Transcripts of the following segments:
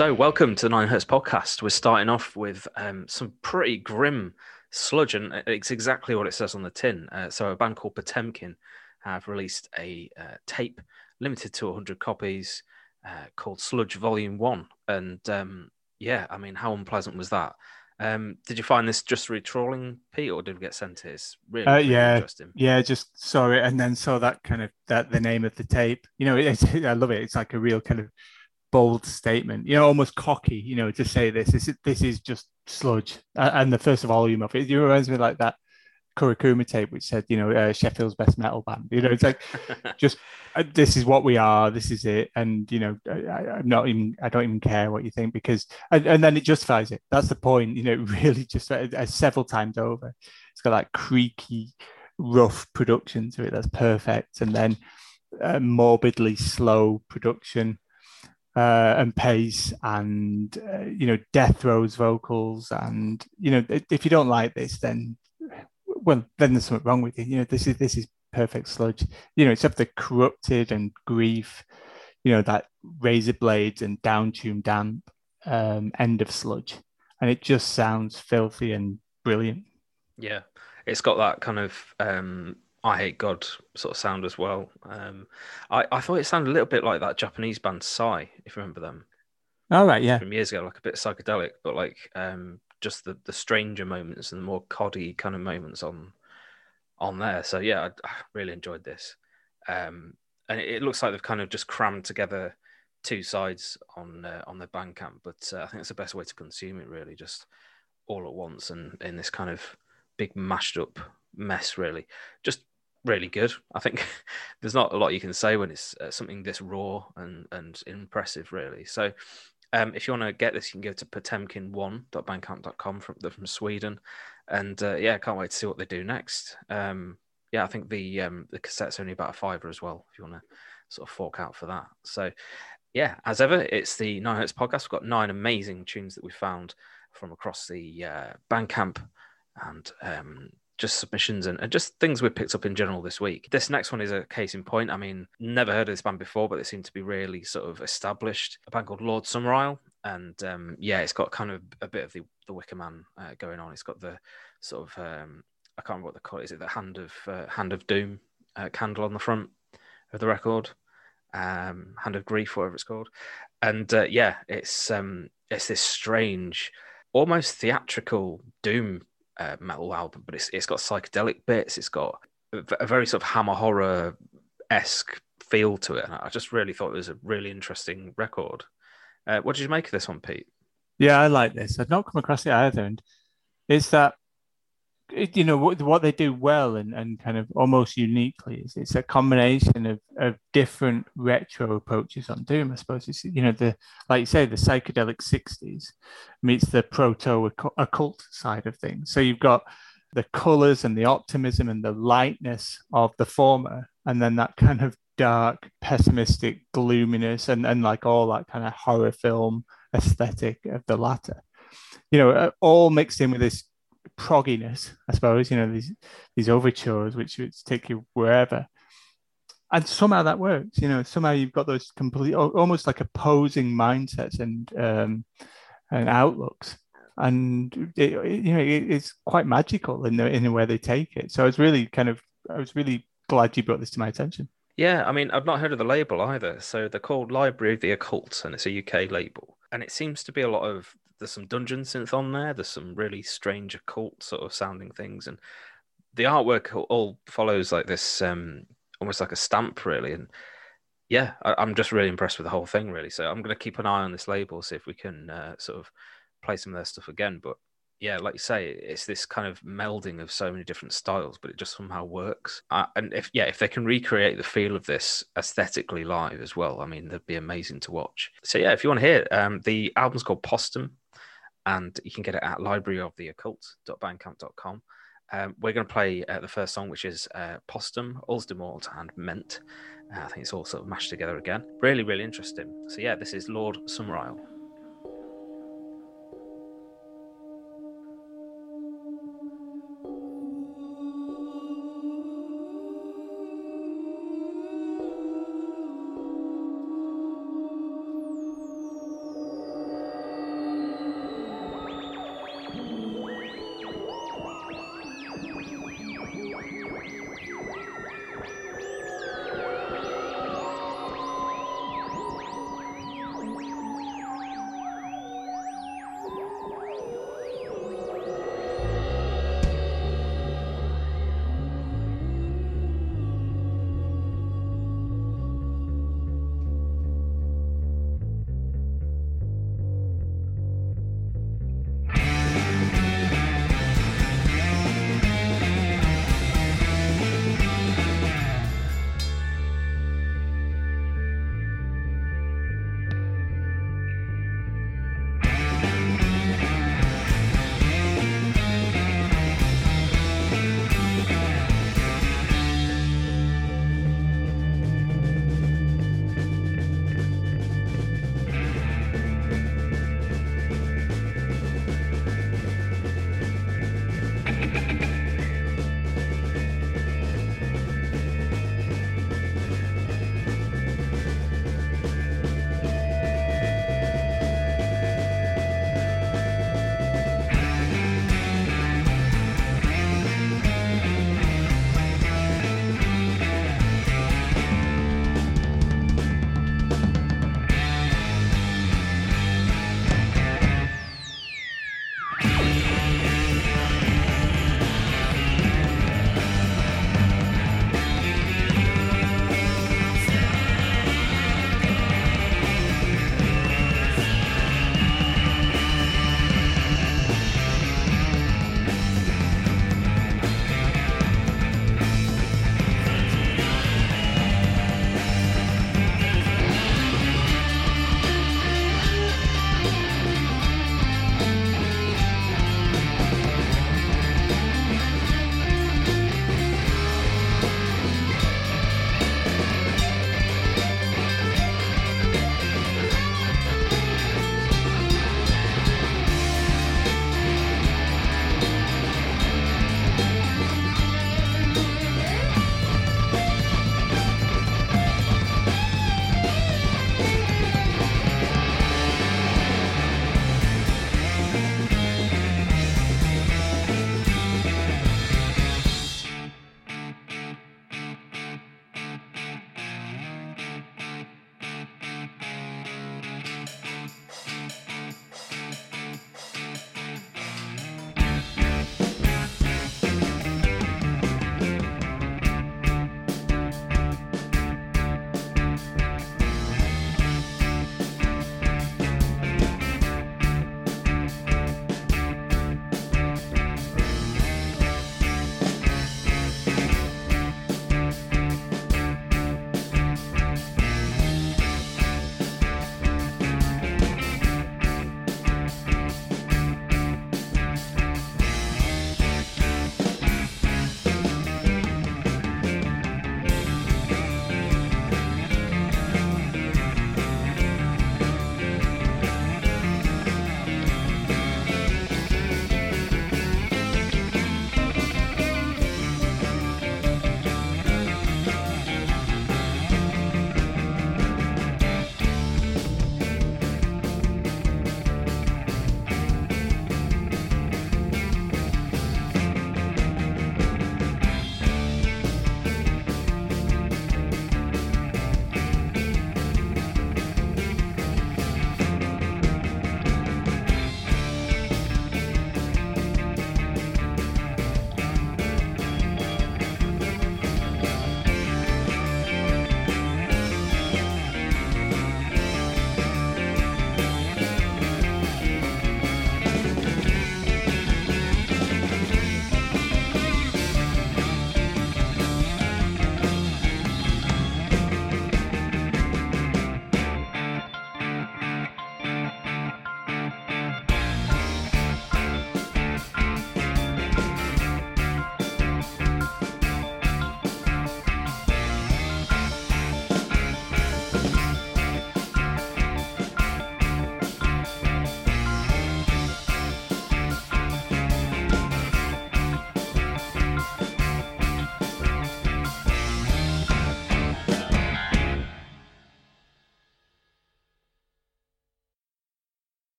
So, welcome to the Nine Hertz podcast. We're starting off with um, some pretty grim sludge, and it's exactly what it says on the tin. Uh, so, a band called Potemkin have released a uh, tape limited to 100 copies uh, called Sludge Volume 1. And um, yeah, I mean, how unpleasant was that? Um, did you find this just retrawling, Pete, or did we get sent it? It's really, Uh, really yeah, interesting. yeah. Just saw it and then saw that kind of that the name of the tape. You know, it's, I love it. It's like a real kind of bold statement. You know, almost cocky. You know, to say this. This is this is just sludge. And the first volume of it, it reminds me like that Kurokuma tape, which said, you know, uh, Sheffield's best metal band. You know, it's like just uh, this is what we are. This is it. And you know, I, I'm not even. I don't even care what you think because, and, and then it justifies it. That's the point. You know, really just uh, several times over. It's got that creaky, rough production to it. That's perfect. And then uh, morbidly slow production uh, and pace, and uh, you know, death throws vocals. And you know, if you don't like this, then well, then there's something wrong with you. You know, this is this is perfect sludge. You know, except the corrupted and grief. You know that razor blades and down tuned damp um, end of sludge, and it just sounds filthy and brilliant. Yeah, it's got that kind of um, I hate God sort of sound as well. Um, I, I thought it sounded a little bit like that Japanese band Psy, if you remember them All right, yeah, from years ago, like a bit psychedelic, but like um, just the, the stranger moments and the more coddy kind of moments on on there. So yeah, I, I really enjoyed this, um, and it, it looks like they've kind of just crammed together two sides on uh, on the Bandcamp, but uh, I think it's the best way to consume it, really, just all at once and in this kind of big mashed up mess, really. Just really good. I think there's not a lot you can say when it's uh, something this raw and and impressive, really. So. Um, if you want to get this, you can go to potemkin1.bandcamp.com from from Sweden, and uh, yeah, I can't wait to see what they do next. Um, yeah, I think the um, the cassette's only about a fiver as well. If you want to sort of fork out for that, so yeah, as ever, it's the Nine Hertz podcast. We've got nine amazing tunes that we found from across the uh, Bandcamp and um, just submissions and, and just things we've picked up in general this week. This next one is a case in point. I mean, never heard of this band before, but they seem to be really sort of established. A band called Lord Summerisle. And um, yeah, it's got kind of a bit of the, the Wicker Man uh, going on. It's got the sort of, um, I can't remember what they call it. Is it the Hand of, uh, Hand of Doom uh, candle on the front of the record? um, Hand of Grief, whatever it's called. And uh, yeah, it's um, it's this strange, almost theatrical doom uh, metal album, but it's it's got psychedelic bits. It's got a very sort of hammer horror esque feel to it, and I just really thought it was a really interesting record. Uh, what did you make of this one, Pete? Yeah, I like this. I've not come across it either, and it's that you know what what they do well and, and kind of almost uniquely is it's a combination of, of different retro approaches on Doom. I suppose it's you know the like you say the psychedelic '60s meets the proto occult side of things. So you've got the colors and the optimism and the lightness of the former, and then that kind of dark, pessimistic gloominess and and like all that kind of horror film aesthetic of the latter. You know, uh, all mixed in with this progginess, I suppose. You know, these these overtures which, which take you wherever, and somehow that works. You know, somehow you've got those complete, almost like opposing mindsets and um, and outlooks, and it, it- you know, it, it's quite magical in the in the way they take it. So I was really kind of, I was really glad you brought this to my attention. Yeah, I mean, I've not heard of the label either. So they're called Library of the Occult, and it's a UK label. And it seems to be a lot of there's some dungeon synth on there. There's some really strange occult sort of sounding things, and the artwork all- follows like this, um, almost like a stamp, really. And yeah, I, I'm just really impressed with the whole thing, really. So I'm going to keep an eye on this label, see if we can uh, sort of play some of their stuff again. But yeah, like you say, it's this kind of melding of so many different styles, but it just somehow works. Uh, and if yeah, if they can recreate the feel of this aesthetically live as well, I mean, they'd be amazing to watch. So yeah, if you want to hear um, the album's called Postum, and you can get it at libraryoftheoccult.bandcamp.com. Um, we're going to play uh, the first song, which is uh, Postum, Ulsdemort, and Ment. Uh, I think it's all sort of mashed together again. Really, really interesting. So yeah, this is Lord Summerisle.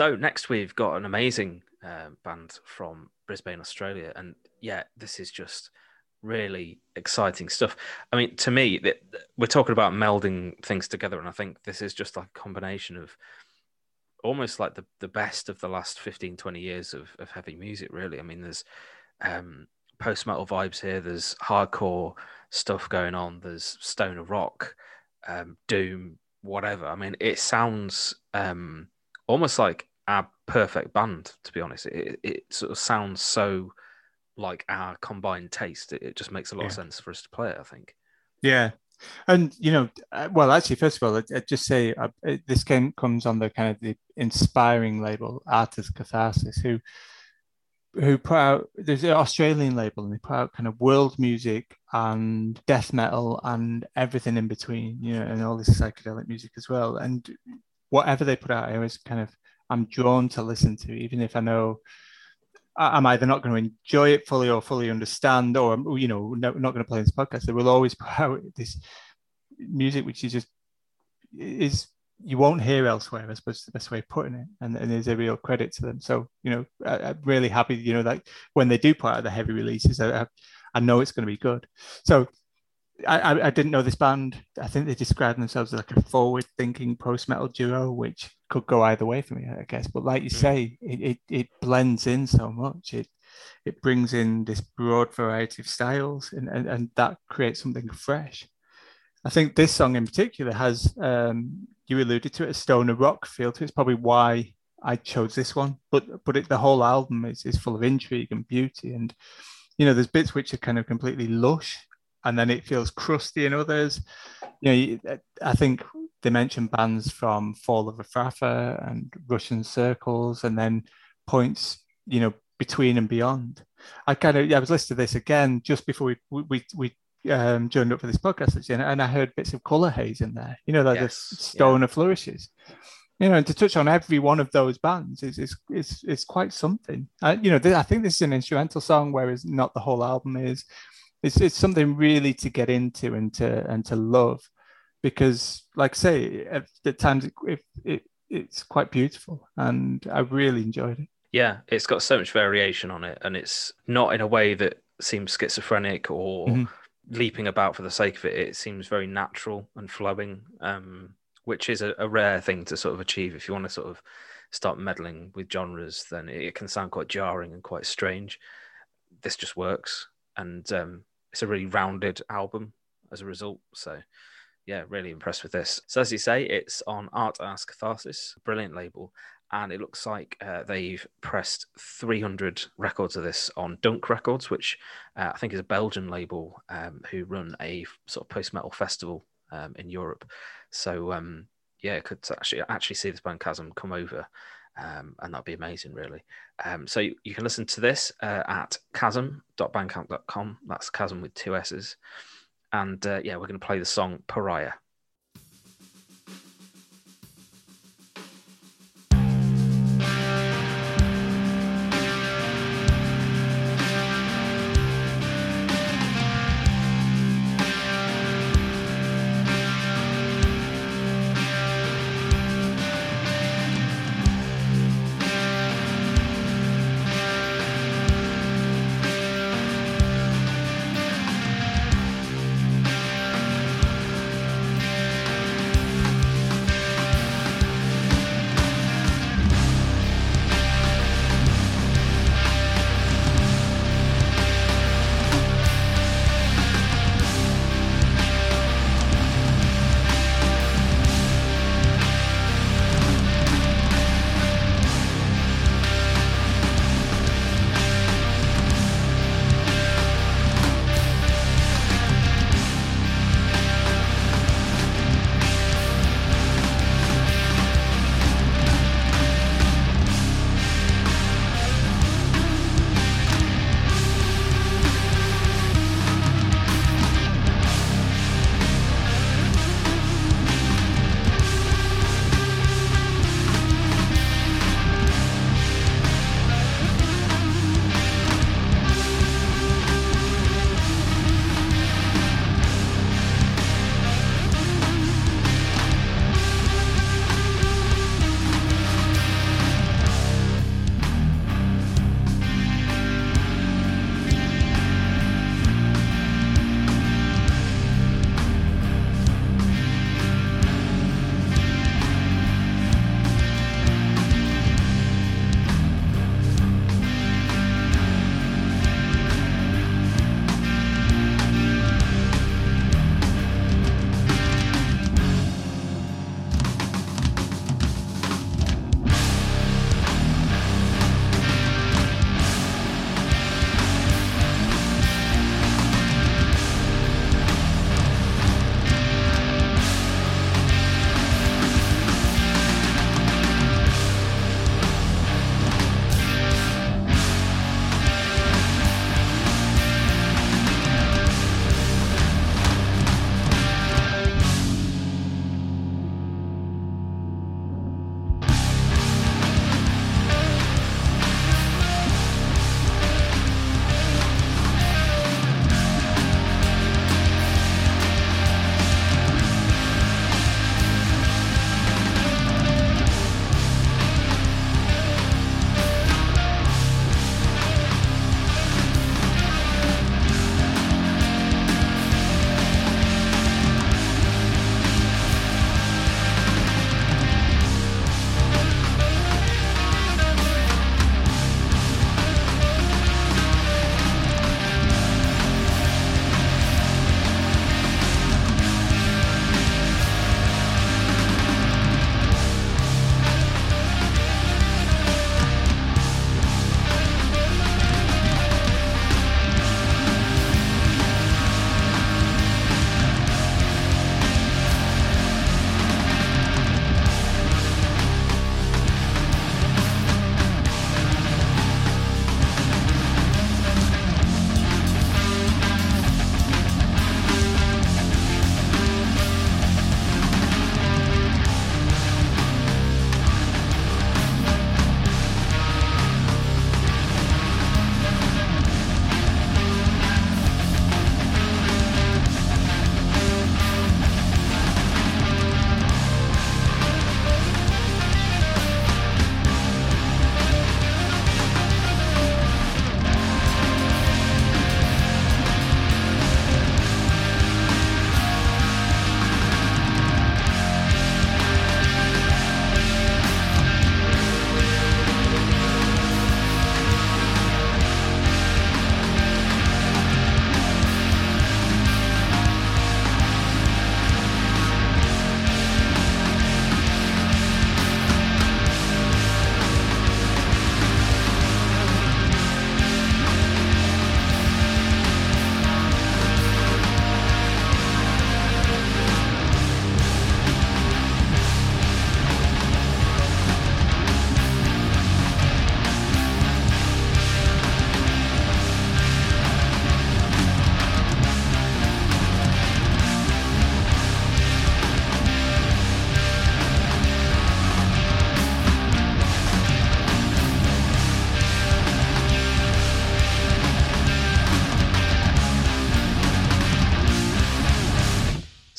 So next we've got an amazing uh, band from Brisbane, Australia, and yeah, this is just really exciting stuff. I mean, to me, we're talking about melding things together, and I think this is just like a combination of almost like the, the best of the last 15, 20 years of, of heavy music, really. I mean, there's um, post metal vibes here, there's hardcore stuff going on, there's stoner rock, um, doom, whatever. I mean, it sounds um, almost like our perfect band, to be honest. It, it sort of sounds so like our combined taste. It, it just makes a lot yeah. of sense for us to play it, I think. Yeah. And you know, uh, well, actually, first of all, I, I just say uh, this game comes on the kind of the inspiring label, Art As Catharsis, who who put out there's an Australian label and they put out kind of world music and death metal and everything in between, you know, and all this psychedelic music as well. And whatever they put out, I always kind of I'm drawn to listen to, even if I know I'm either not going to enjoy it fully or fully understand, or you know, not going to play this podcast. They will always put out this music which is just is you won't hear elsewhere. I suppose the best way of putting it, and, and there's a real credit to them. So you know, I, am really happy. You know, that when they do put out the heavy releases, I, I know it's going to be good. So I, I, didn't know this band. I think they describe themselves as like a forward-thinking post-metal duo, which could go either way for me, I guess. But like you hmm. say, it, it, it blends in so much. It it brings in this broad variety of styles, and, and, and that creates something fresh. I think this song in particular has, um, you alluded to it, a stoner rock feel to it. It's probably why I chose this one. But but it, the whole album is, is full of intrigue and beauty, and you know, there's bits which are kind of completely lush and then it feels crusty in others. You know, I think they mentioned bands from Fall of Efrafa and Russian Circles, and then points, you know, between and beyond. I kind of, yeah, I was listening to this again just before we we we um, joined up for this podcast, actually, and I heard bits of Colour Haze in there. You know, like yes. the stoner yeah. flourishes. You know, and to touch on every one of those bands is is is, is quite something. Uh, you know, th- I think this is an instrumental song, whereas not the whole album is it's it's something really to get into and to and to love because like I say at, times it, it, it, it's quite beautiful and I really enjoyed it. Yeah, it's got so much variation on it and it's not in a way that seems schizophrenic or mm-hmm. leaping about for the sake of it. It seems very natural and flowing, um, which is a, a, rare thing to sort of achieve. If you want to sort of start meddling with genres, then it can sound quite jarring and quite strange. This just works, and um, it's a really rounded album as a result. So yeah, really impressed with this. So as you say, it's on Art As Catharsis, brilliant label, and it looks like uh, they've pressed 300 records of this on Dunk Records, which uh, I think is a Belgian label um, who run a sort of post metal festival um, in Europe. So um, yeah, could actually actually see this band Chassm come over um, and that'd be amazing, really. Um, so you, you, can listen to this uh, at chassm.bandcamp.com. That's chassm with two S's. And uh, yeah, we're going to play the song Pariah.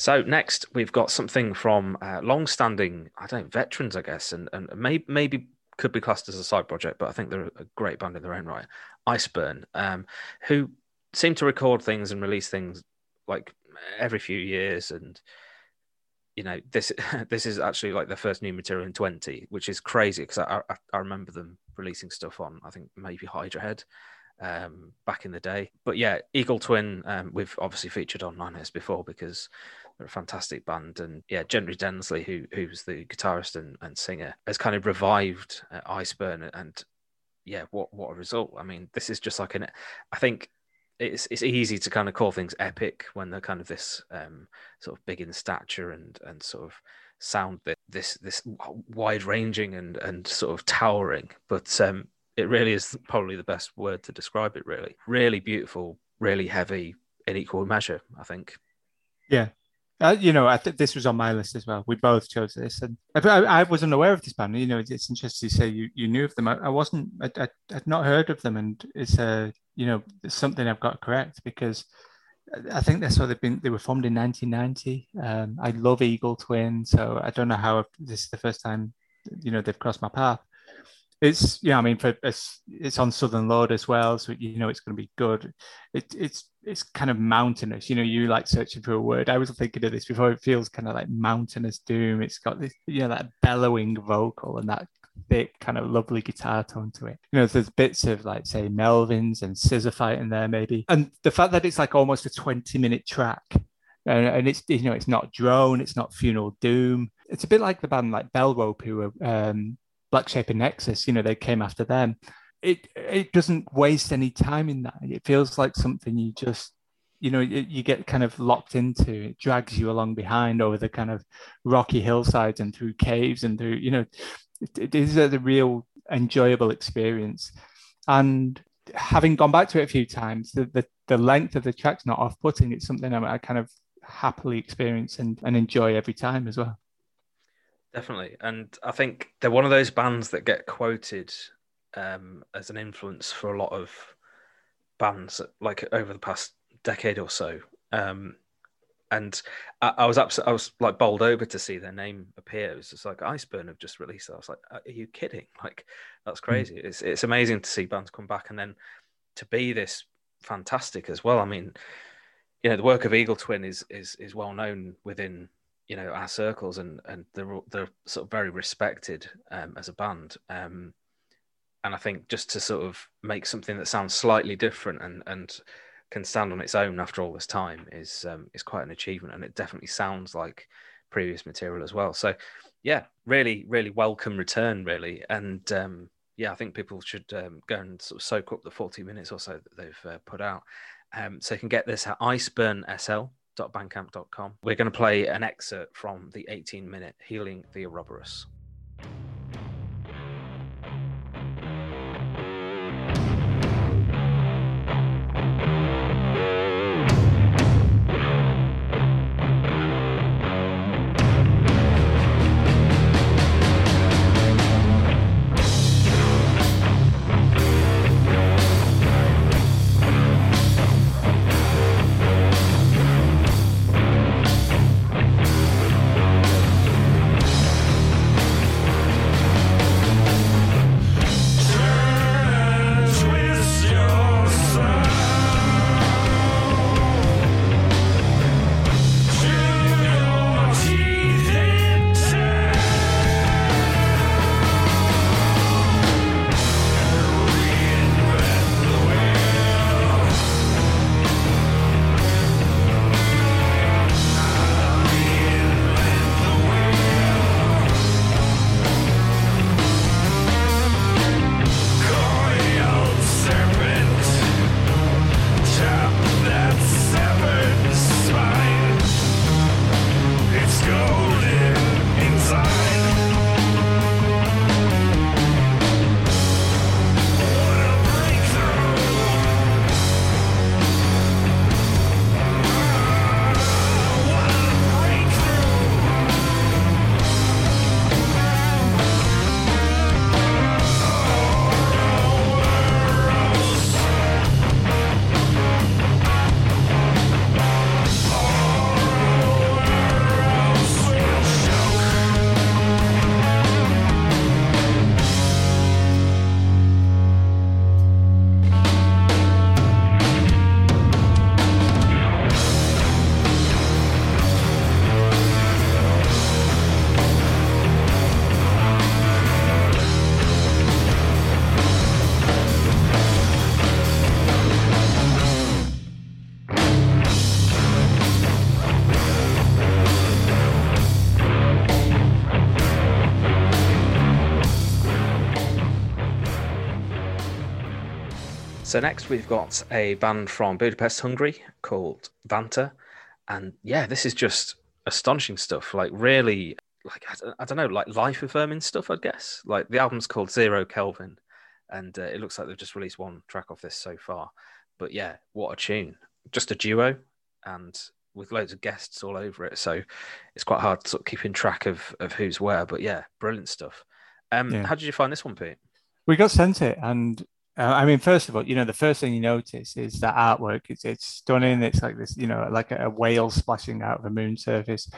So next we've got something from uh, long-standing, I don't know, veterans, I guess, and and maybe maybe could be classed as a side project, but I think they're a great band in their own right. Iceburn, um, who seem to record things and release things like every few years, and you know this this is actually like their first new material in 20 which is crazy because I, I, I remember them releasing stuff on i think maybe hydra head um, back in the day but yeah eagle twin um, we've obviously featured on Nine Hertz before because they're a fantastic band. And yeah Gentry Densley who who's the guitarist and, and singer has kind of revived uh, iceburn and yeah what what a result. I mean this is just like an i think it's it's easy to kind of call things epic when they're kind of this um, sort of big in stature and and sort of sound this this wide ranging and and sort of towering. But um, it really is probably the best word to describe it really. Really beautiful really heavy in equal measure i think. Yeah uh, you know, I think this was on my list as well. We both chose this, and I, I wasn't aware of this band. You know, it's interesting to say you, you knew of them. I, I wasn't. I, I, would not heard of them, and it's a you know it's something I've got correct because I think that's what they've been. They were formed in 1990. Um, I love Eagle Twin, so I don't know how this is the first time you know they've crossed my path. It's yeah, I mean, for it's it's on Southern Lord as well, so you know it's going to be good. It, it's it's kind of mountainous. You know, you like searching for a word. I was thinking of this before. It feels kind of like mountainous doom. It's got this, you know, that bellowing vocal and that thick kind of lovely guitar tone to it. You know, there's bits of like say Melvins and Scissor Fight in there maybe, and the fact that it's like almost a 20 minute track. And, and it's you know it's not drone, it's not funeral doom. It's a bit like the band like Bell Rope who were um, Black Shape and Nexus, you know, they came after them. It it doesn't waste any time in that. It feels like something you just, you know, you, get kind of locked into. It drags you along behind over the kind of rocky hillsides and through caves and through, you know, it, it is a real enjoyable experience. And having gone back to it a few times, the the, the length of the track's not off putting. It's something I, I kind of happily experience and, and enjoy every time as well. Definitely, and I think they're one of those bands that get quoted um, as an influence for a lot of bands, like over the past decade or so. Um, and I, I was absolutely, I was like bowled over to see their name appear. It was just like Iceburn have just released. It. I was like, are you kidding? Like that's hmm. crazy. Mm. It's it's amazing to see bands come back and then to be this fantastic as well. I mean, you know, the work of Eagle Twin is is is well known within you know our circles and and they're they're sort of very respected um, as a band um, and I think just to sort of make something that sounds slightly different and and can stand on its own after all this time is um, is quite an achievement and it definitely sounds like previous material as well. So yeah really really welcome return really. And um, yeah I think people should um, go and sort of soak up the 40 minutes or so that they've uh, put out. Um, so you can get this at Iceburn SL. We're going to play an excerpt from the 18 minute Healing the Ouroboros. So next we've got a band from Budapest, Hungary called Vanta, and yeah, this is just astonishing stuff. Like really, like I don't know, like life affirming stuff. I guess like the album's called Zero Kelvin, and uh, it looks like they've just released one track off this so far. But yeah, what a tune! Just a duo, and with loads of guests all over it. So it's quite hard sort of keeping track of of who's where. But yeah, brilliant stuff. Um, yeah. How did you find this one, Pete? We got sent it, and uh, I mean, first of all, you know, the first thing you notice is that artwork. It's it's stunning. It's like this, you know, like a, a whale splashing out of a moon surface.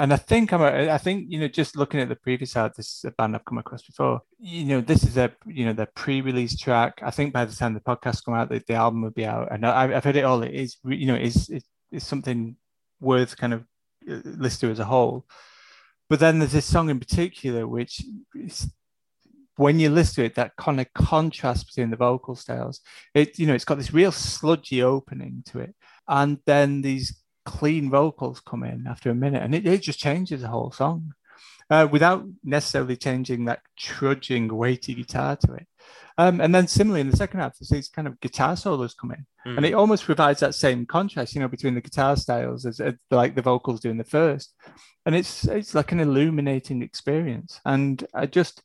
And I think I'm, a, I think you know, just looking at the previous art, this is a band I've come across before. You know, this is a, you know, their pre-release track. I think by the time the podcast come out, the, the album will be out. And I, have heard it all. It is, you know, is is something worth kind of uh, listening to as a whole. But then there's this song in particular, which is when you listen to it, that kind of contrast between the vocal styles, it you know, it's got this real sludgy opening to it, and then these clean vocals come in after a minute, and it, it just changes the whole song. Uh, without necessarily changing that trudging, weighty guitar to it. Um, and then similarly in the second half, there's these kind of guitar solos come in, mm. and it almost provides that same contrast, you know, between the guitar styles as, as like the vocals do in the first, and it's it's like an illuminating experience. And I just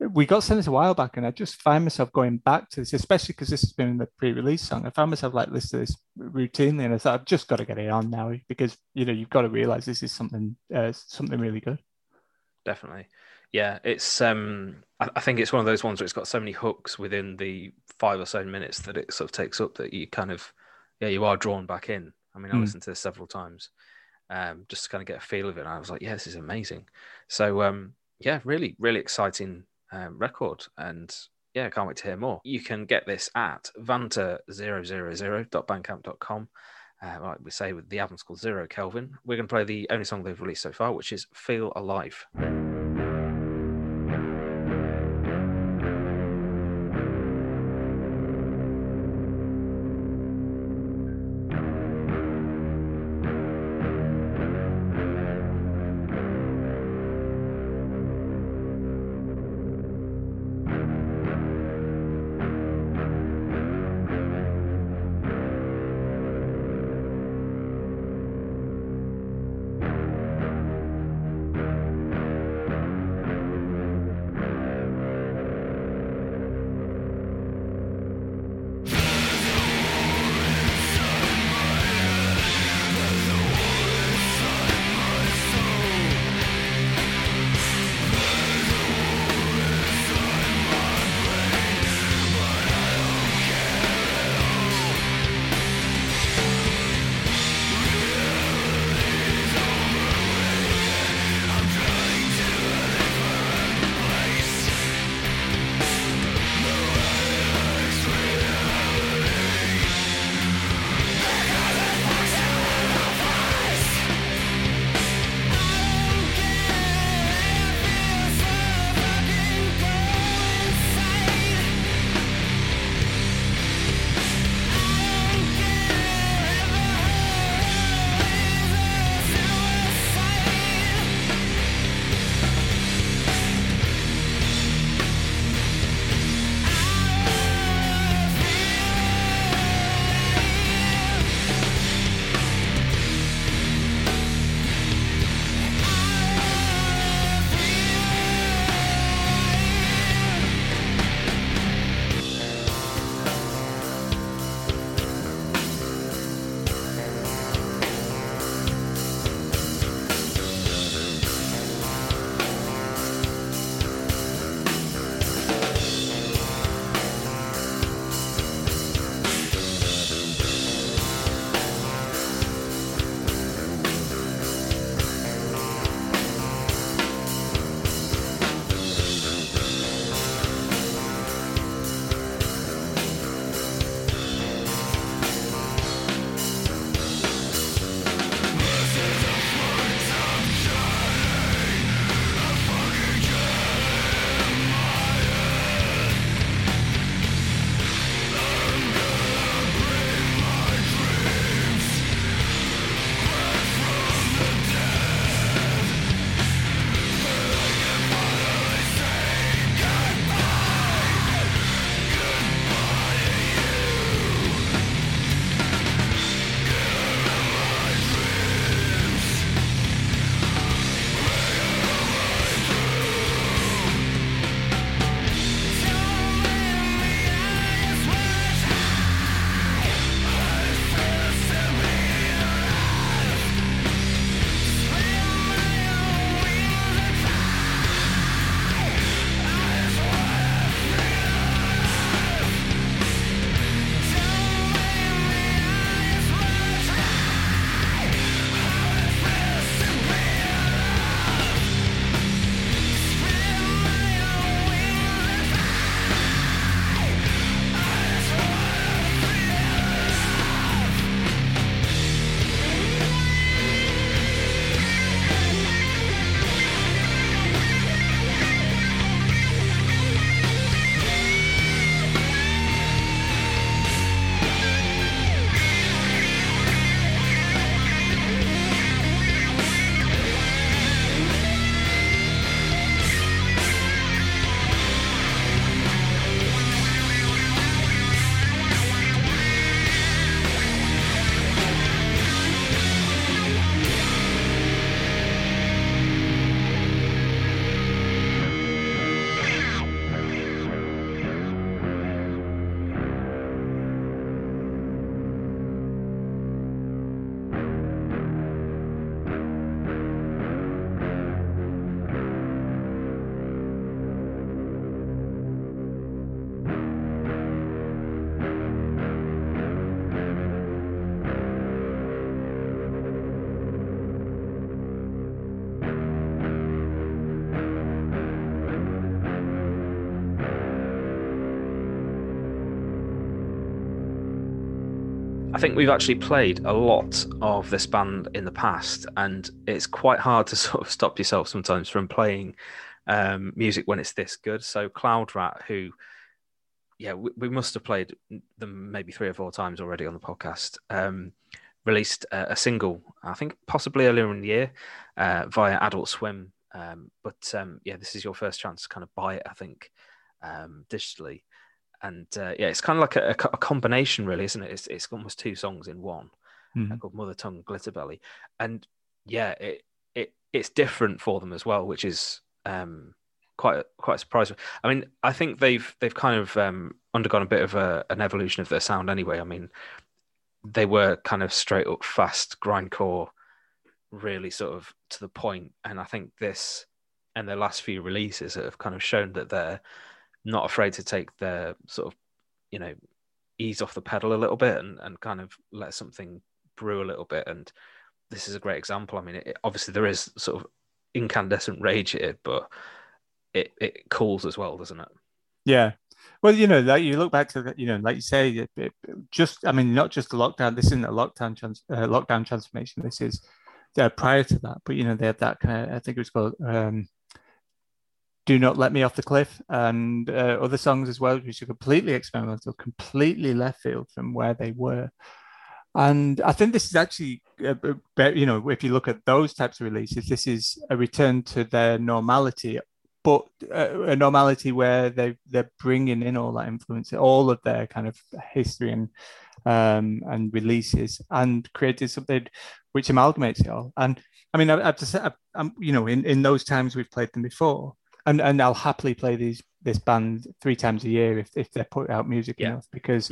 we got sent this a while back, and I just find myself going back to this, especially because this has been in the pre-release song. I found myself like listening to this routinely, and I thought I've just got to get it on now because you know you've got to realize this is something uh, something really good. Definitely, yeah. It's um, I, I think it's one of those ones where it's got so many hooks within the five or so minutes that it sort of takes up that you kind of yeah you are drawn back in. I mean, I mm. listened to this several times um, just to kind of get a feel of it. And I was like, yeah, this is amazing. So um, yeah, really, really exciting um, record. And yeah, can't wait to hear more. You can get this at vanta000.bandcamp.com. Uh, like we say, with the album's called Zero Kelvin. We're going to play the only song they've released so far, which is Feel Alive. Think we've actually played a lot of this band in the past, and it's quite hard to sort of stop yourself sometimes from playing um, music when it's this good. So Cloud Rat, who, yeah, we, we, must have played them maybe three or four times already on the podcast. Um, released a, a, single, I think possibly earlier in the year, uh, via Adult Swim. Um, but um, yeah, this is your first chance to kind of buy it, I think, um, digitally. And uh, yeah, it's kind of like a, a, combination, really, isn't it? It's, it's almost two songs in one, mm. called Mother Tongue, Glitterbelly, and yeah, it it it's different for them as well, which is um, quite quite surprising. I mean, I think they've they've kind of um, undergone a bit of a, an evolution of their sound anyway. I mean, they were kind of straight up fast grindcore, really sort of to the point, and I think this and their last few releases have kind of shown that they're not afraid to take their sort of you know ease off the pedal a little bit and, and kind of let something brew a little bit and this is a great example i mean it, obviously there is sort of incandescent rage here, but it it cools as well, doesn't it? Yeah. Well, you know, like you look back to you know, like you say, it, it, just I mean, not just the lockdown. This isn't a lockdown trans, uh, lockdown transformation. This is uh, prior to that. But you know, they had that kind of I think it was called um, "Do Not Let Me Off the Cliff" and uh, other songs as well, which are completely experimental, completely left field from where they were. And I think this is actually, uh, you know, if you look at those types of releases, this is a return to their normality, but uh, a normality where they they're bringing in all that influence, all of their kind of history and um, and releases, and created something which amalgamates it all. And I mean, I, have to say, I, I'm, you know, in, in those times we've played them before, and and I'll happily play these this band three times a year if if they put out music yeah. enough because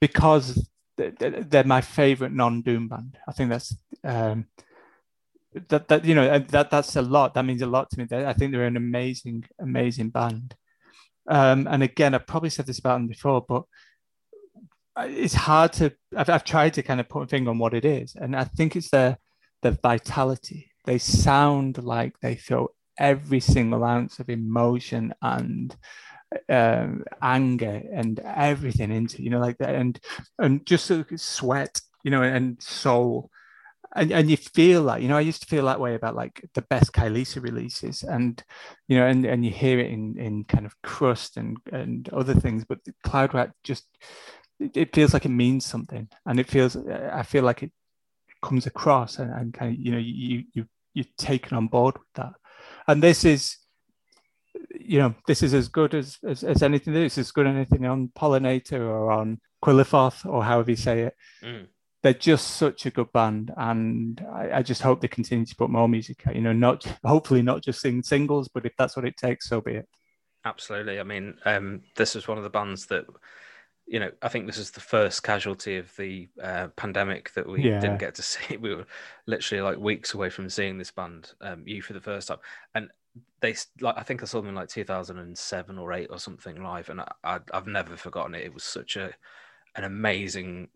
because they're my favorite non-doom band. I think that's um, that that you know that that's a lot. That means a lot to me. I think they're an amazing, amazing band. Um, and again, I've probably said this about them before, but it's hard to. I've, I've tried to kind of put a finger on what it is, and I think it's their their vitality. They sound like they throw every single ounce of emotion and um, anger and everything into you know like that and and just sweat you know and soul. And, and you feel that you know I used to feel that way about like the best Kylesa releases and you know and, and you hear it in in kind of crust and and other things but Cloud Rat just it feels like it means something and it feels I feel like it comes across and, and kind of you know you you you're taken on board with that and this is you know, this is as good as, as, as anything. This is as good as anything on Pollinator or on Qliphoth or however you say it. Mm. They're just such a good band, and I, I, just hope they continue to put more music out. You know, not hopefully not just sing singles, but if that's what it takes, so be it. Absolutely. I mean, um, this is one of the bands that you know, I think this is the first casualty of the uh, pandemic that we yeah. didn't get to see. We were literally like weeks away from seeing this band, um, you for the first time, and they like I think I saw them in like 2007 or eight or something live, and I, have never forgotten it. It was such a an amazing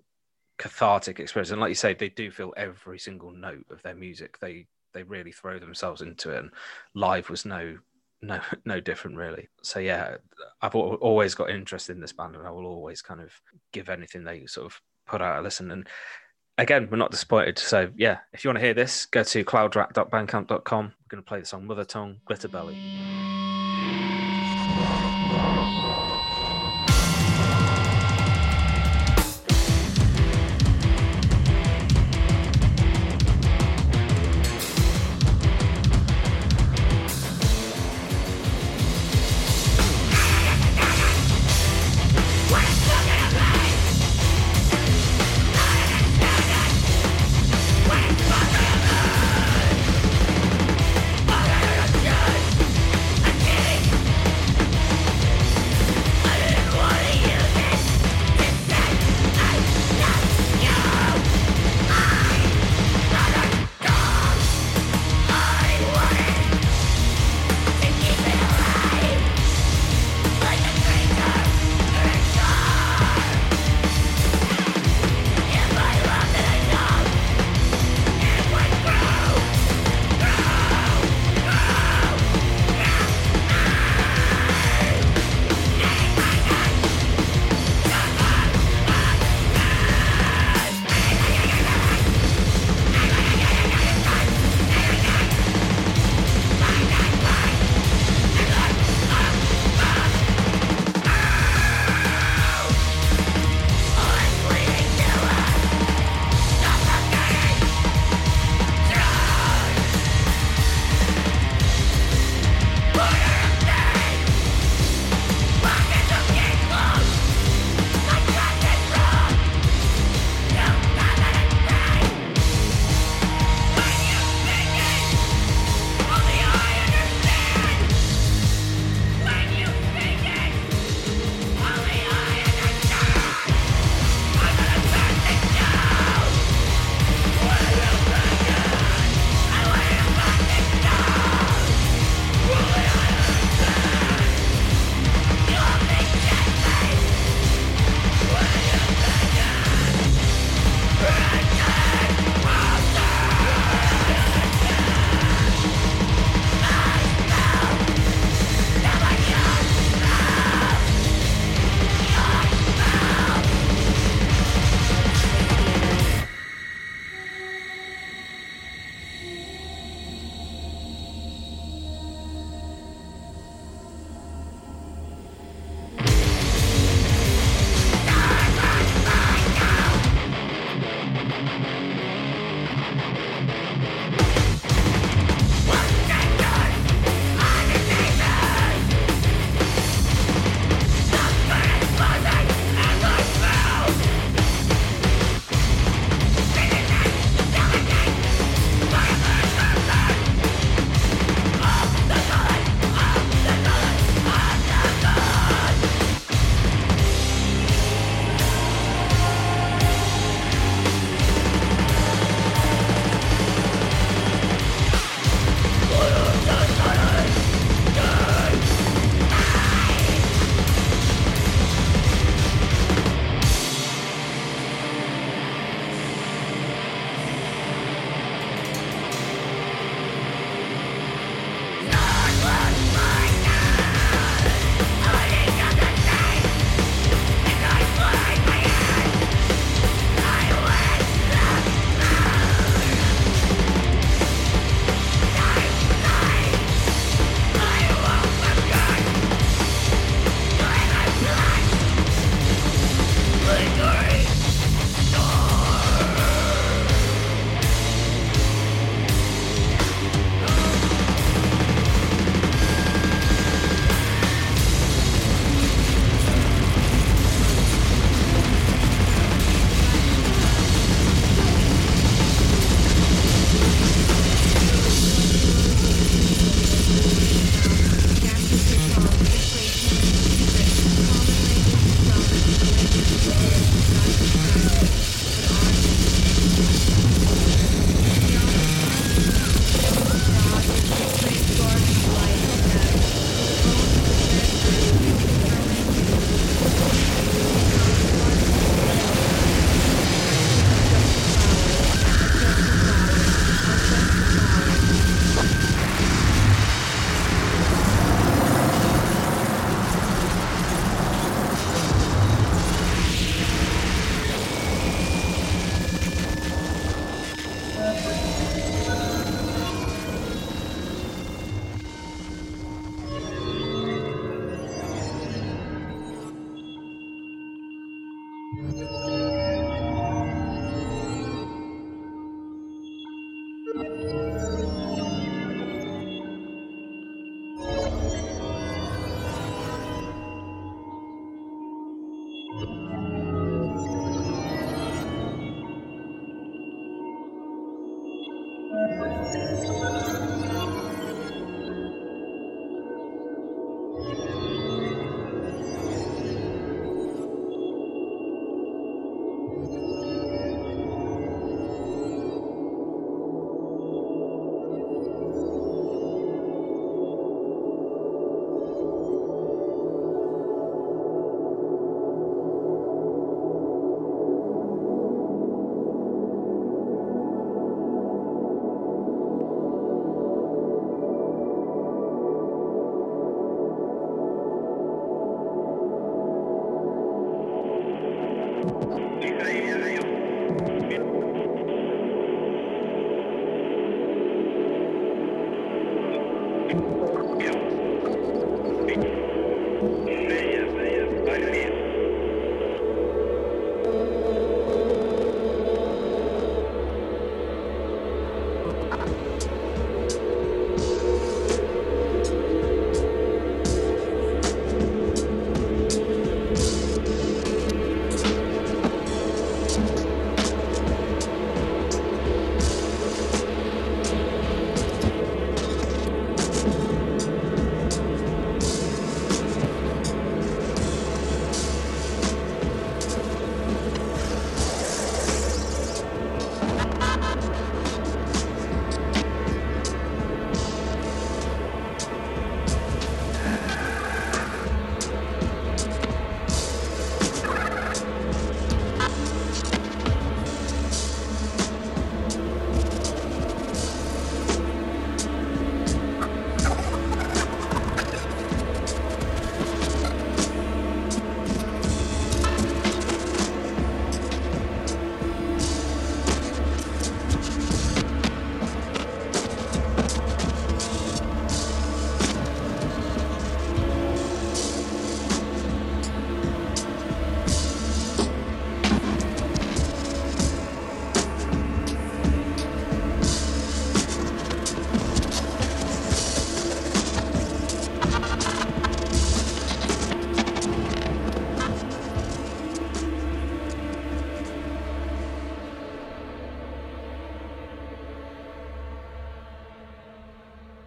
cathartic experience, and like you say, they do feel every single note of their music. They they really throw themselves into it, and live was no no no different really. So yeah, I've always got interest in this band, and I will always kind of give anything they sort of put out a listen and again, we're not disappointed. So yeah, if you want to hear this, go to cloudrat.bandcamp.com. We're going to play the song Mother Tongue, Glitterbelly.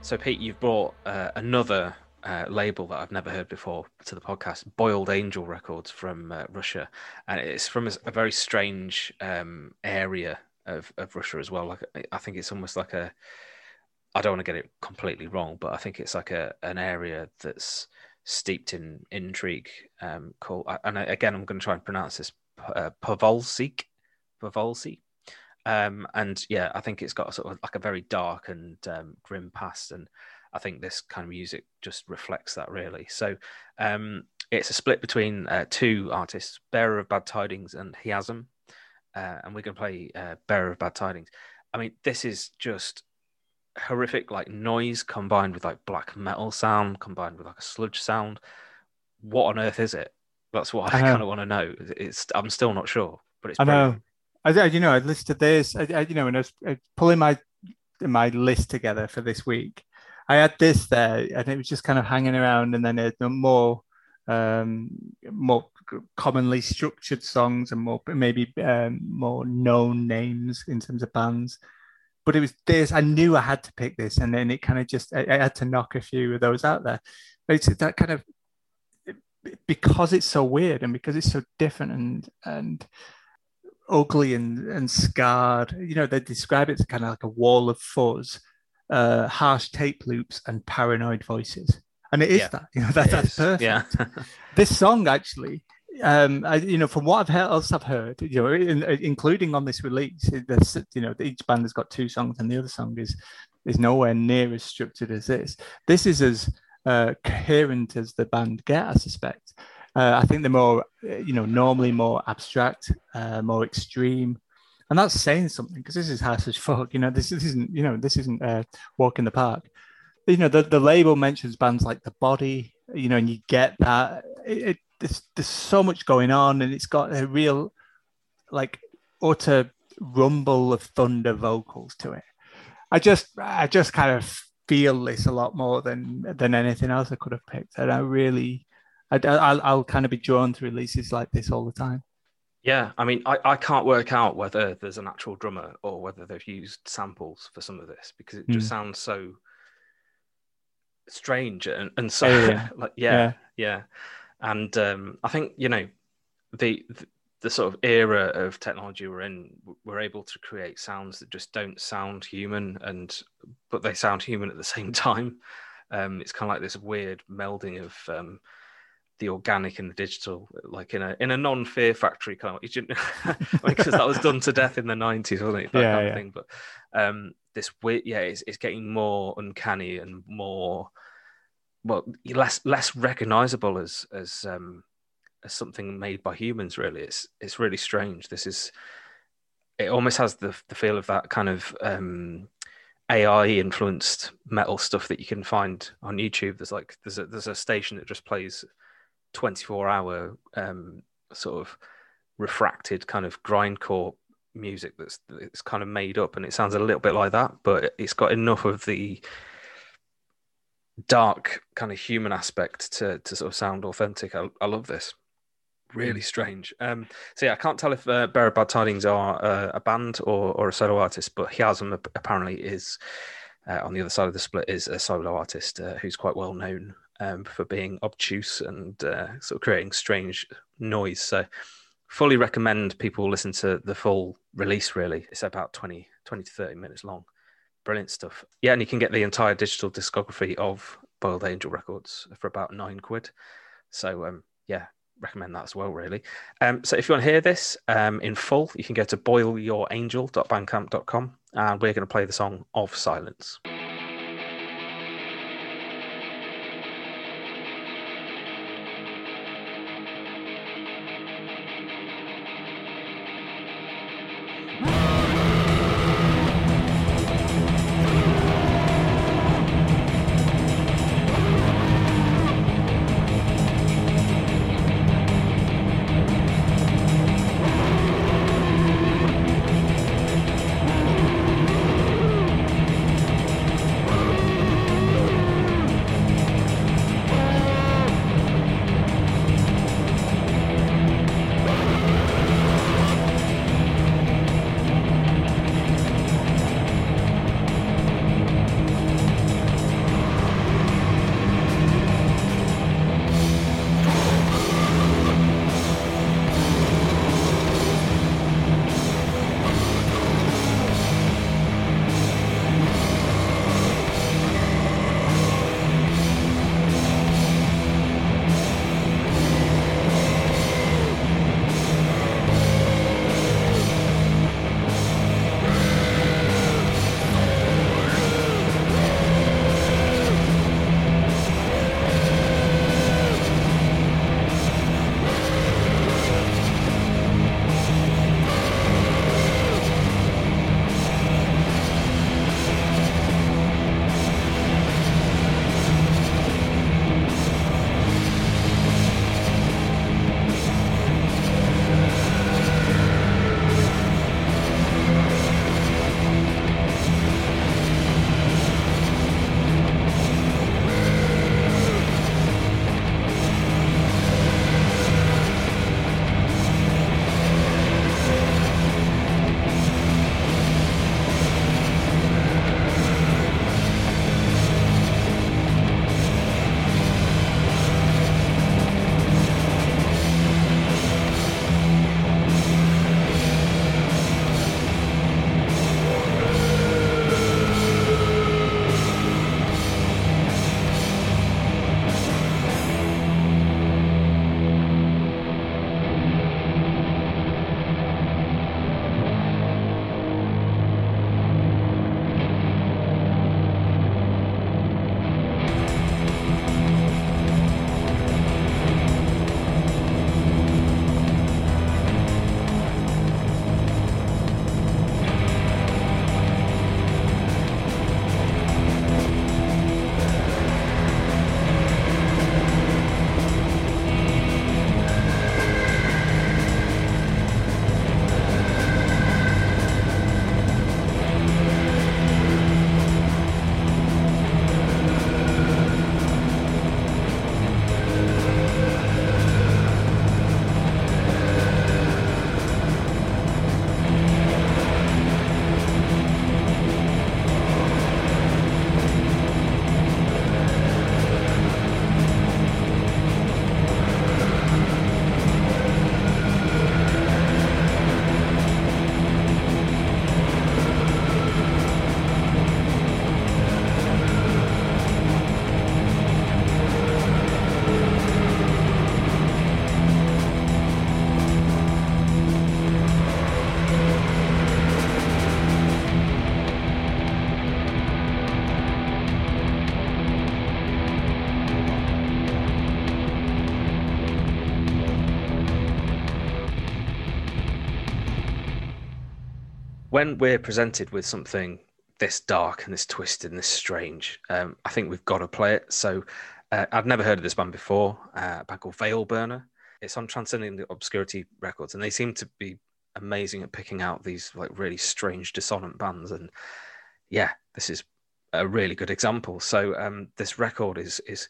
So, Pete, you've brought uh, another uh, label that I've never heard before to the podcast, Boiled Angel Records from uh, Russia, and it's from a, a very strange um, area of, of Russia as well. Like I think it's almost like a, I don't want to get it completely wrong, but I think it's like a an area that's steeped in intrigue. Um, called, and again, I'm going to try and pronounce this uh, Povolsik, Povolsik. Um, and yeah, I think it's got sort of like a very dark and um, grim past, and I think this kind of music just reflects that really. So um, it's a split between uh, two artists, Bearer of Bad Tidings and Hiazm, uh, and we're going to play uh, Bearer of Bad Tidings. I mean, this is just horrific, like noise combined with like black metal sound, combined with like a sludge sound. What on earth is it? That's what I, I kind of want to know. It's I'm still not sure, but it's. I know. I, you know, I listed this. I, I, you know, when I was pulling my my list together for this week, I had this there, and it was just kind of hanging around, and then it, more um, more commonly structured songs and more maybe um, more known names in terms of bands. But it was this. I knew I had to pick this, and then it kind of just I, I had to knock a few of those out there. But it's that kind of because it's so weird and because it's so different and and ugly and, and scarred. You know, they describe it as kind of like a wall of fuzz, uh, harsh tape loops, and paranoid voices. And it is yeah. that. You know, that, that's is. perfect. Yeah. this song actually, um, I, you know, from what I've heard, else I've heard, you know, in, including on this release, this, you know, each band has got two songs, and the other song is is nowhere near as structured as this. This is as uh, coherent as the band get, I suspect. Uh, I think they're more, uh, you know, normally more abstract, uh, more extreme, and that's saying something because this is harsh as fuck. You know, this, this isn't, you know, this isn't uh, walk in the park. You know, the, the label mentions bands like The Body, you know, and you get that. It, it, there's, there's so much going on, and it's got a real, like, utter rumble of thunder vocals to it. I just, I just kind of feel this a lot more than than anything else I could have picked, and I really I, will I'll kind of be drawn to releases like this all the time. Yeah, I mean, I, I can't work out whether there's an actual drummer or whether they've used samples for some of this because it just mm. sounds so strange and, and so oh, yeah. like yeah, yeah, yeah. And um, I think you know the, the the sort of era of technology we're in, we're able to create sounds that just don't sound human, and but they sound human at the same time. Um, it's kind of like this weird melding of um, the organic and the digital, like in a in a non Fear Factory kind of, like because that was done to death in the nineties, wasn't it? That yeah, kind yeah. of thing. But um, this weird, yeah, it's, it's getting more uncanny and more, well, less less recognizable as as um, as something made by humans. Really, it's it's really strange. This is, it almost has the the feel of that kind of. Um, AI influenced metal stuff that you can find on YouTube. There's like there's a there's a station that just plays 24 hour um, sort of refracted kind of grindcore music that's it's kind of made up and it sounds a little bit like that but it's got enough of the dark kind of human aspect to to sort of sound authentic. I, I love this. Really strange. Um so yeah i can't tell if uh, Bearer Bad Tidings are uh, a band or or a solo artist but Hiazm apparently is uh, on the other side of the split is a solo artist uh, who's quite well known um, for being obtuse and uh, sort of creating strange noise. So, fully recommend people listen to the full release. Really, it's about 20, 20 to thirty minutes long. Brilliant stuff. Yeah, and you can get the entire digital discography of Boiled Angel Records for about nine quid. So, um, yeah, recommend that as well, really. Um, so if you want to hear this um, in full, you can go to boilyourangel.bandcamp.com and we're going to play the song of silence. When we're presented with something this dark and this twisted and this strange, um, I think we've got to play it. So uh, I've never heard of this band before, uh, a band called Veilburner. It's on Transcending the Obscurity Records, and they seem to be amazing at picking out these like really strange, dissonant bands. And yeah, this is a really good example. So um, this record is is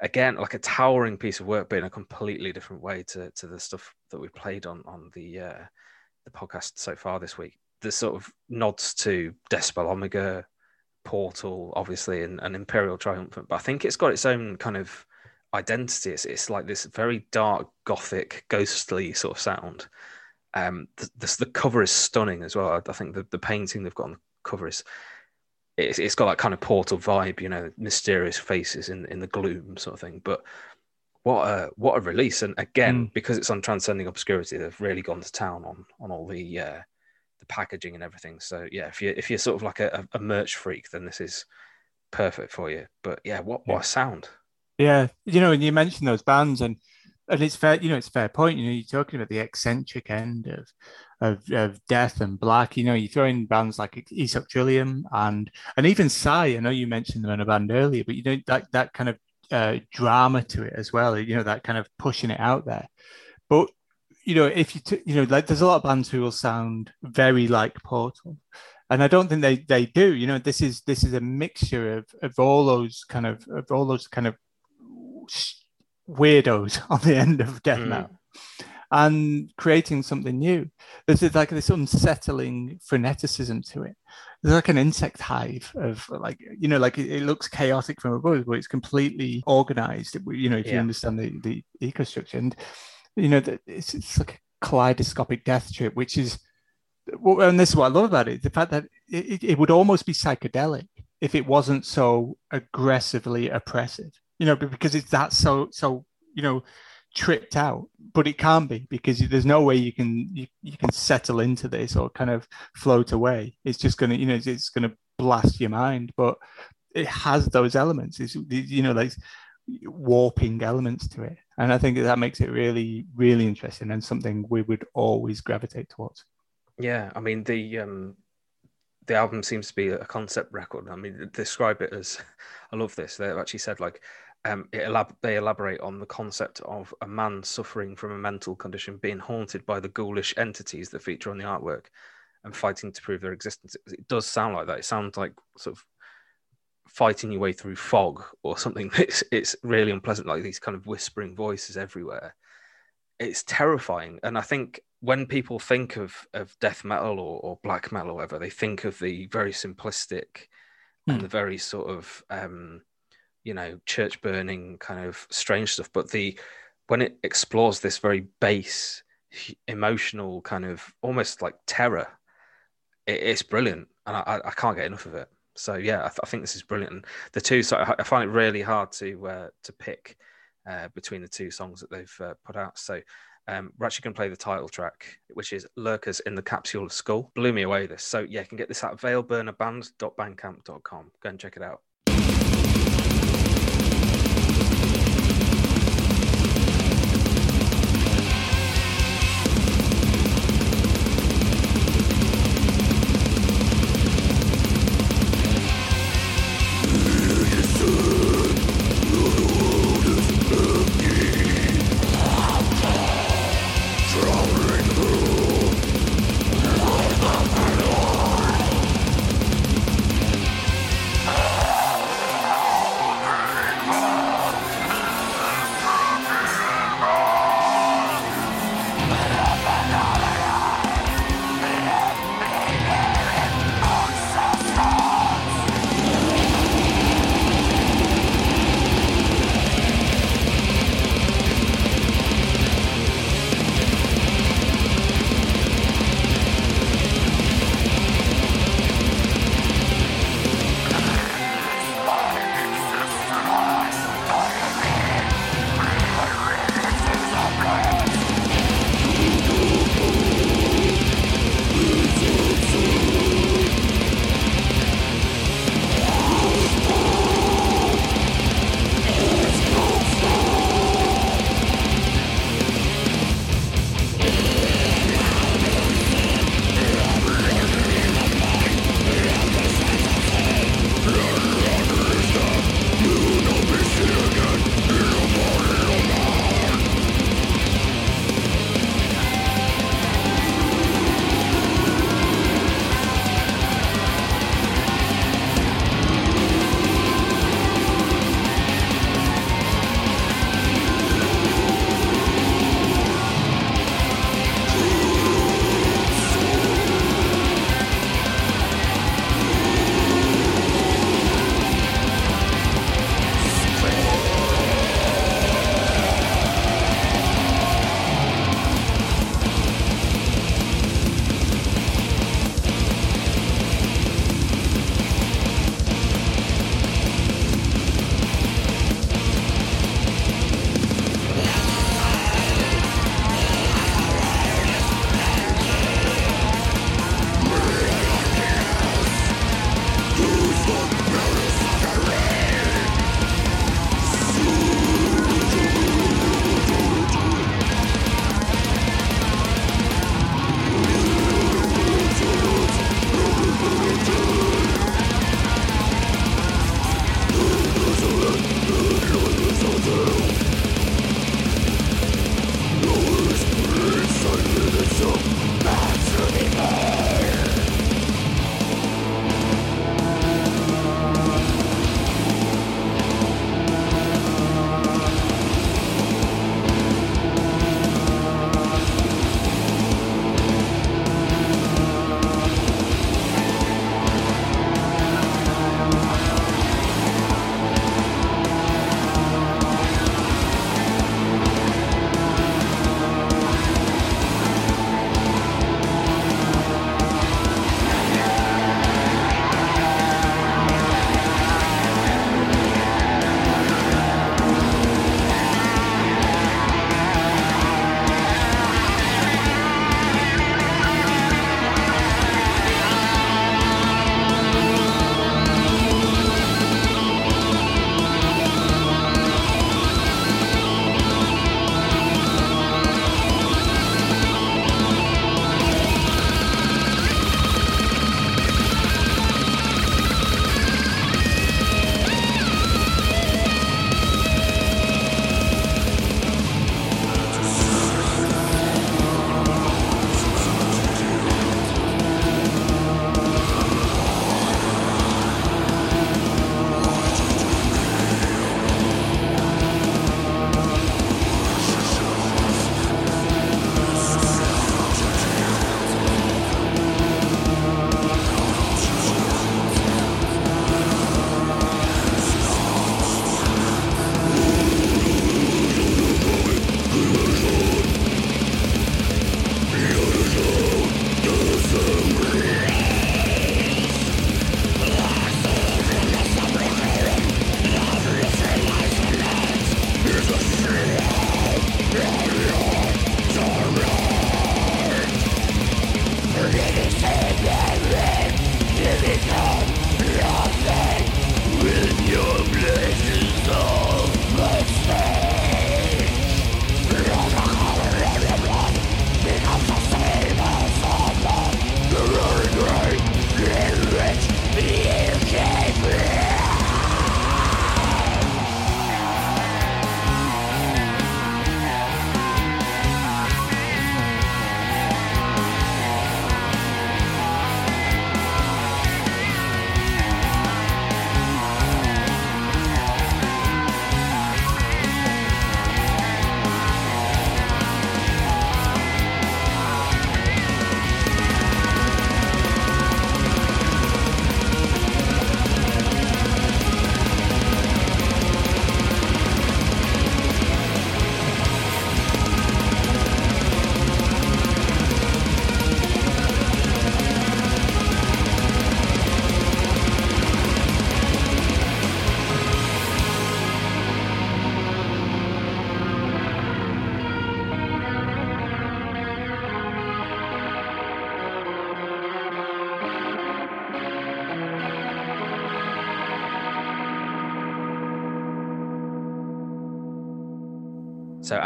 again like a towering piece of work, but in a completely different way to to the stuff that we played on on the uh, the podcast so far this week the sort of nods to Deathspell Omega, Portal, obviously, and, and Imperial Triumphant, but I think it's got its own kind of identity. It's, it's like this very dark, gothic, ghostly sort of sound. Um, the, the, the cover is stunning as well. I, I think the, the painting they've got on the cover is it's, it's got that kind of portal vibe, you know, mysterious faces in in the gloom sort of thing. But what a what a release! And again, mm. because it's on Transcending Obscurity, they've really gone to town on on all the uh, the packaging and everything. So yeah, if you if you're sort of like a, a merch freak, then this is perfect for you. But yeah, what what a sound! Yeah, you know, and you mentioned those bands, and and it's fair, you know, it's fair point. You know, you're talking about the eccentric end of of, of death and black. You know, you throw in bands like Esoctrilihum and and even Sigh. I know you mentioned them in a band earlier, but you know that that kind of uh, drama to it as well. You know, that kind of pushing it out there. But you know, if you t- you know, like there's a lot of bands who will sound very like Portal, and I don't think they they do. You know, this is this is a mixture of of all those kind of of all those kind of weirdos on the end of death mm. metal, and creating something new. There's like this unsettling freneticism to it. There's like an insect hive of like you know, like it, it looks chaotic from above, but it's completely organized. You know, if yeah. you understand the the ecostructure and you know, it's, it's like a kaleidoscopic death trip, which is, and this is what I love about it the fact that it, it would almost be psychedelic if it wasn't so aggressively oppressive, you know, because it's that so, so, you know, tripped out but it can't be because there's no way you can you, you can settle into this or kind of float away it's just gonna you know it's, it's gonna blast your mind but it has those elements it's you know like warping elements to it. And I think that makes it really, really interesting and something we would always gravitate towards. Yeah, I mean the um the album seems to be a concept record. I mean, describe it as I love this. They've actually said like um, elab- they elaborate on the concept of a man suffering from a mental condition being haunted by the ghoulish entities that feature on the artwork and fighting to prove their existence. It does sound like that. It sounds like sort of fighting your way through fog or something. It's it's really unpleasant, like these kind of whispering voices everywhere. It's terrifying, and I think when people think of of death metal or, or black metal or whatever, they think of the very simplistic mm. and hmm. the very sort of um, you know church burning kind of strange stuff. But the when it explores this very base emotional kind of almost like terror, it, it's brilliant, and I, I can't get enough of it so yeah, I, th- I, think this is brilliant. And the two, so I, I find it really hard to uh, to pick uh, between the two songs that they've uh, put out. So um, we're actually going to play the title track, which is "Lurkers in the Capsule of Skull." Blew me away. This, so yeah, you can get this at veilburnerband.bandcamp.com. Go and check it out.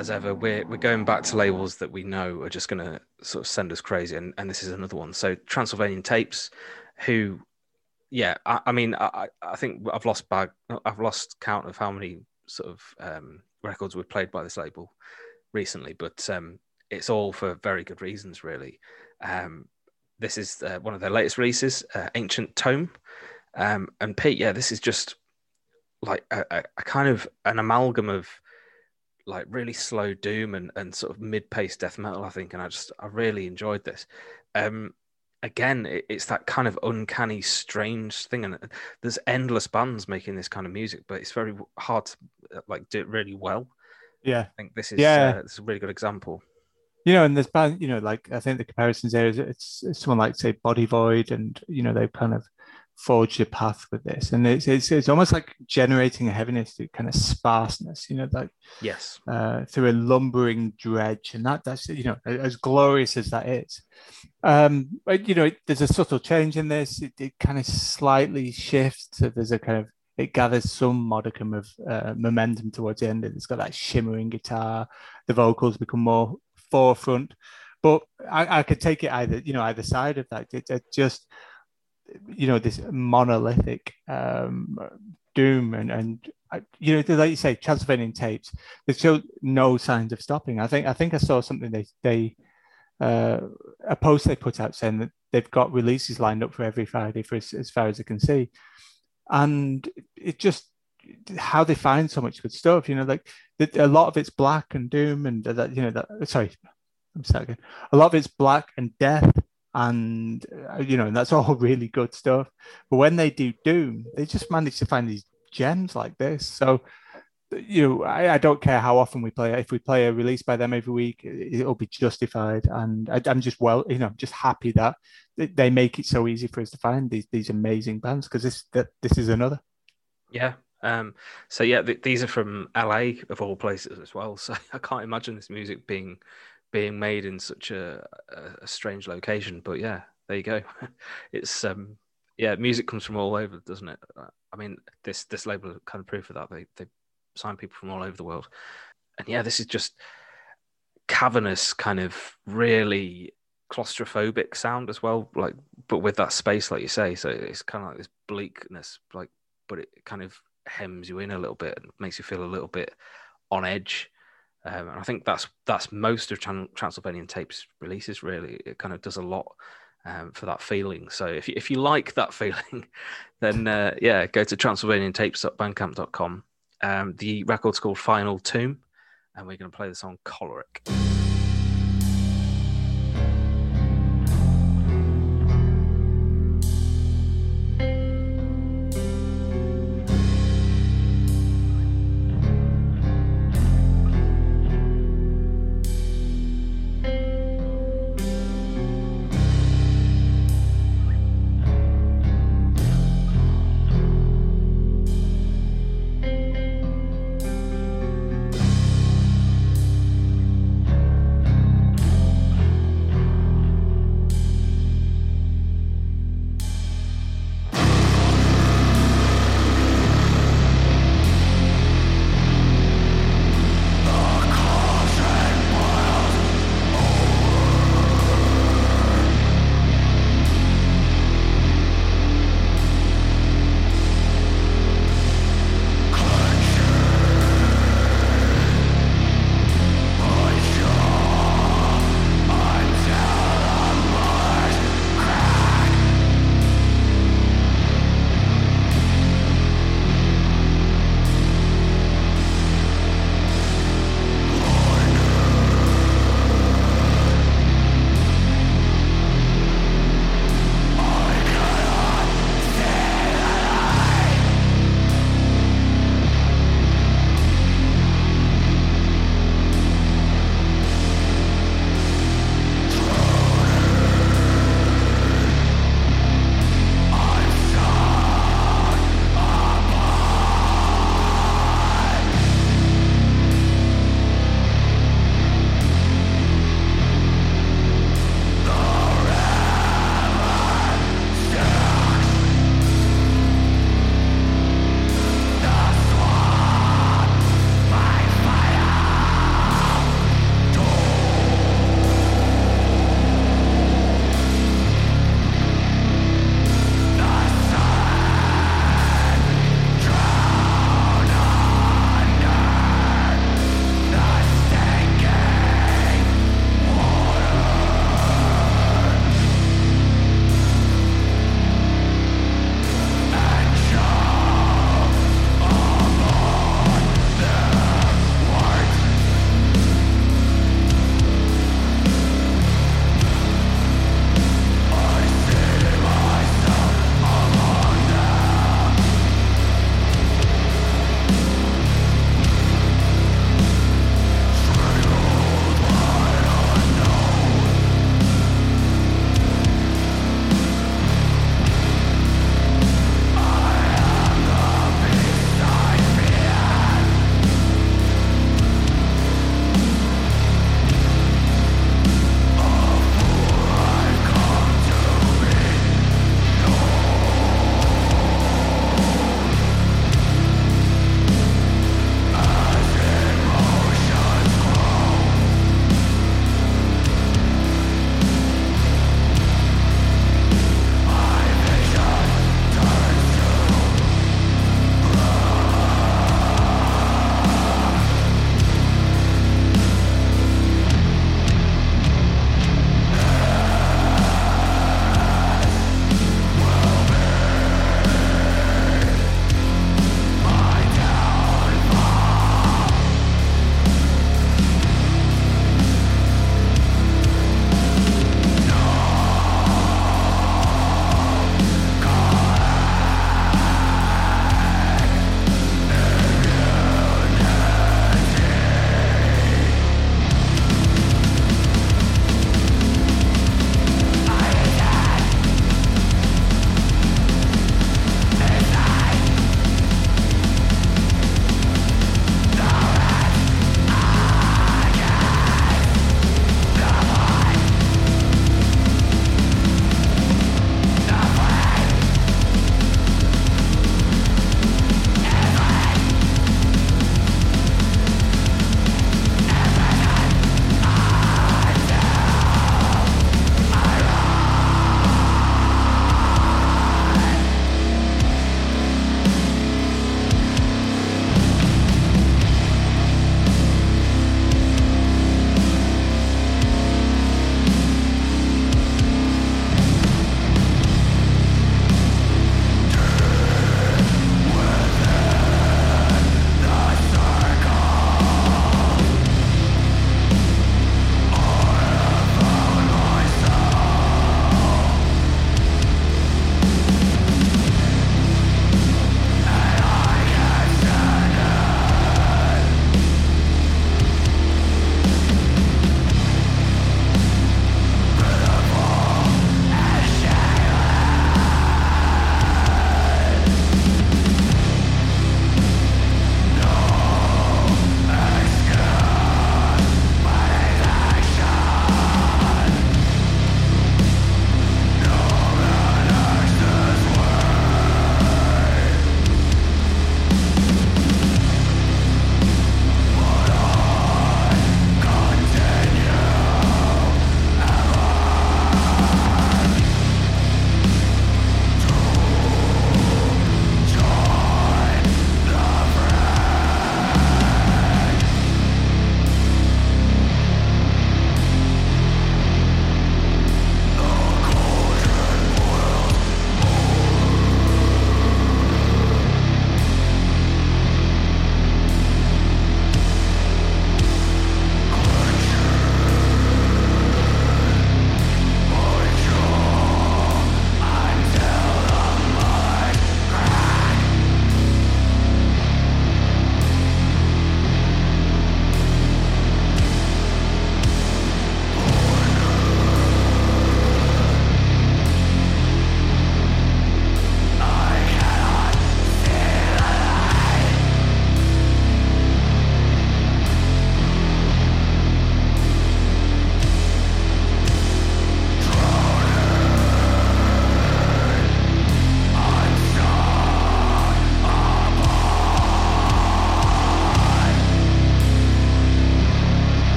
As ever, we're we're going back to labels that we know are just going to sort of send us crazy, and, and this is another one. So Transylvanian Tapes, who, yeah, I, I mean, I, I think I've lost bag, I've lost count of how many sort of um, records were played by this label recently, but um, it's all for very good reasons, really. Um, this is uh, one of their latest releases, uh, Ancient Tome, um, and Pete, yeah, this is just like a, a, a kind of an amalgam of like really slow doom and, and sort of mid-paced death metal, I think, and I just I really enjoyed this. Um, again, it, it's that kind of uncanny, strange thing, and there's endless bands making this kind of music, but it's very hard to uh, like do it really well. Yeah, I think this is Yeah. uh, is a really good example. you know, and there's band, you know, like I think the comparisons there is it's, it's someone like say Body Void, and you know they've kind of forged a path with this, and it's it's, it's almost like generating a heaviness, to kind of sparseness, you know, like Yes, uh, through a lumbering dredge, and that that's you know as glorious as that is. Um, but you know, it, there's a subtle change in this. It, it kind of slightly shifts. So there's a kind of it gathers some modicum of uh, momentum towards the end. It's got that shimmering guitar. The vocals become more forefront, but I, I could take it either you know either side of that. It, it just you know this monolithic um, doom and and you know like you say Transylvanian tapes they show no signs of stopping. I think I think I saw something they they uh, a post they put out saying that they've got releases lined up for every Friday for as, as far as I can see, and it just how they find so much good stuff. You know, like a lot of it's black and doom and that you know that sorry, I'm sorry again. A lot of it's black and death and uh, you know and that's all really good stuff. But when they do doom, they just manage to find these gems like this. So you know, I, I don't care how often we play. If we play a release by them every week, it, it'll be justified. And I, I'm just well, you know, just happy that they- they make it so easy for us to find these these amazing bands because this that this is another. yeah. Um, so yeah, th- these are from LA of all places as well. So I can't imagine this music being being made in such a, a, strange location. But yeah, there you go. it's um, yeah, music comes from all over, doesn't it? Uh, I mean, this this label kind of proof of that. They they sign people from all over the world, and yeah, this is just cavernous, kind of really claustrophobic sound as well. Like, but with that space, like you say, so it's kind of like this bleakness, like, but it kind of hems you in a little bit and makes you feel a little bit on edge. Um, and I think that's that's most of Tran- Transylvanian Tapes releases. Really, it kind of does a lot um, for that feeling. So if you, if you like that feeling, then uh, yeah, go to transylvaniantapes.bandcamp.com. Um, the record's called Final Tomb, and we're going to play the song Choleric.